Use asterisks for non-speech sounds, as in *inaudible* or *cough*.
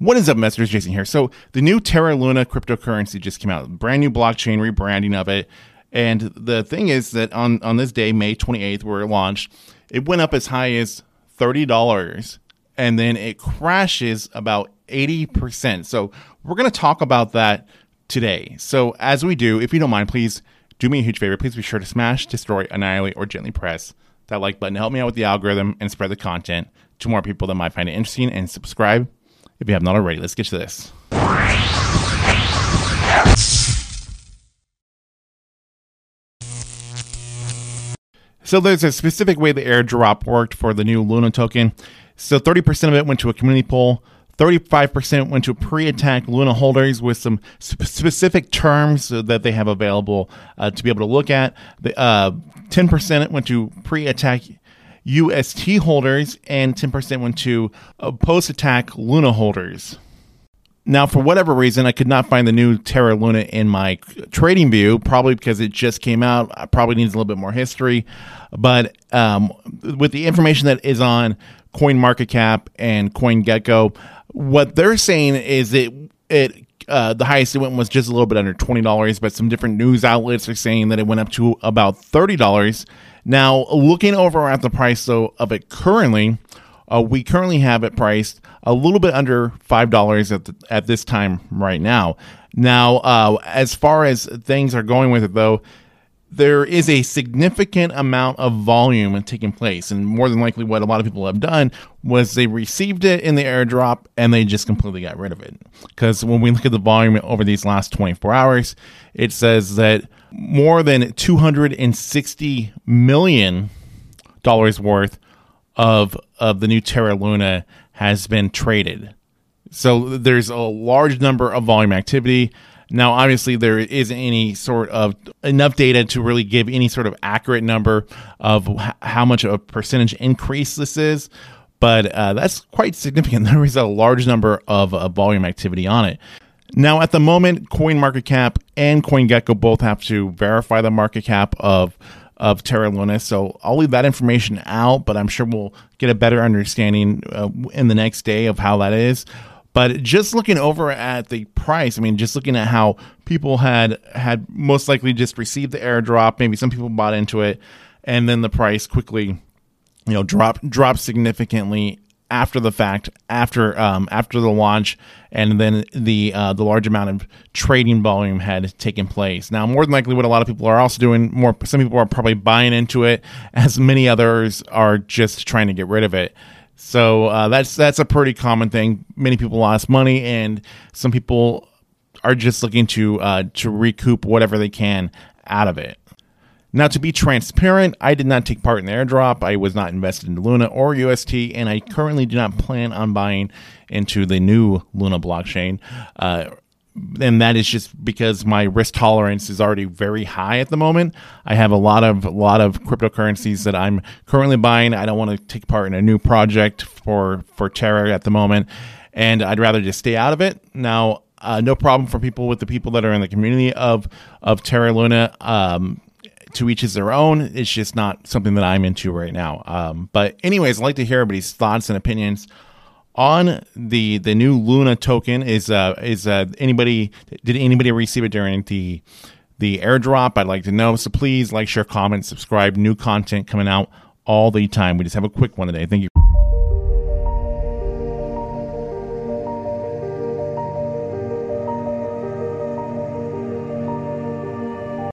What is up, investors? Jason here. So the new Terra Luna cryptocurrency just came out. Brand new blockchain rebranding of it. And the thing is that on, on this day, May 28th, where it launched, it went up as high as $30 and then it crashes about 80%. So we're going to talk about that today. So as we do, if you don't mind, please do me a huge favor. Please be sure to smash, destroy, annihilate, or gently press that like button to help me out with the algorithm and spread the content to more people that might find it interesting and subscribe if you have not already. Let's get to this. So there's a specific way the airdrop worked for the new Luna token. So 30% of it went to a community pool. 35% went to pre-attack Luna holders with some sp- specific terms that they have available uh, to be able to look at. The, uh, 10% went to pre-attack UST holders, and 10% went to uh, post attack Luna holders. Now, for whatever reason, I could not find the new Terra Luna in my trading view, probably because it just came out. I probably needs a little bit more history. But um, with the information that is on CoinMarketCap and CoinGecko, what they're saying is that it uh, the highest it went was just a little bit under twenty dollars, but some different news outlets are saying that it went up to about thirty dollars. Now, looking over at the price though of it currently, uh, we currently have it priced a little bit under five dollars at at this time right now. Now, uh, as far as things are going with it though, there is a significant amount of volume taking place. And more than likely, what a lot of people have done was they received it in the airdrop and they just completely got rid of it. Because when we look at the volume over these last 24 hours, it says that more than 260 million dollars worth of of the new Terra Luna has been traded. So there's a large number of volume activity. Now, obviously, there isn't any sort of enough data to really give any sort of accurate number of how much of a percentage increase this is, but uh, that's quite significant. *laughs* There is a large number of uh, volume activity on it. Now, at the moment, CoinMarketCap and CoinGecko both have to verify the market cap of of Terra Luna. So I'll leave that information out, but I'm sure we'll get a better understanding uh, in the next day of how that is. But just looking over at the price, I mean, just looking at how people had had most likely just received the airdrop, maybe some people bought into it, and then the price quickly, you know, drop dropped significantly after the fact, after um, after the launch, and then the uh, the large amount of trading volume had taken place. Now, more than likely, what a lot of people are also doing, more some people are probably buying into it, as many others are just trying to get rid of it. So uh, that's that's a pretty common thing. Many people lost money, and some people are just looking to uh, to recoup whatever they can out of it. Now, to be transparent, I did not take part in the airdrop. I was not invested in Luna or UST, and I currently do not plan on buying into the new Luna blockchain. Uh, and that is just because my risk tolerance is already very high at the moment. I have a lot of a lot of cryptocurrencies that I'm currently buying. I don't want to take part in a new project for for Terra at the moment, and I'd rather just stay out of it. Now, uh, no problem for people with the people that are in the community of of Terra Luna. Um, to each is their own. It's just not something that I'm into right now. Um, but anyways, I'd like to hear everybody's thoughts and opinions on the the new Luna token. Is uh is uh anybody did anybody receive it during the the airdrop? I'd like to know. So please like, share, comment, subscribe. New content coming out all the time. We just have a quick one today. Thank you.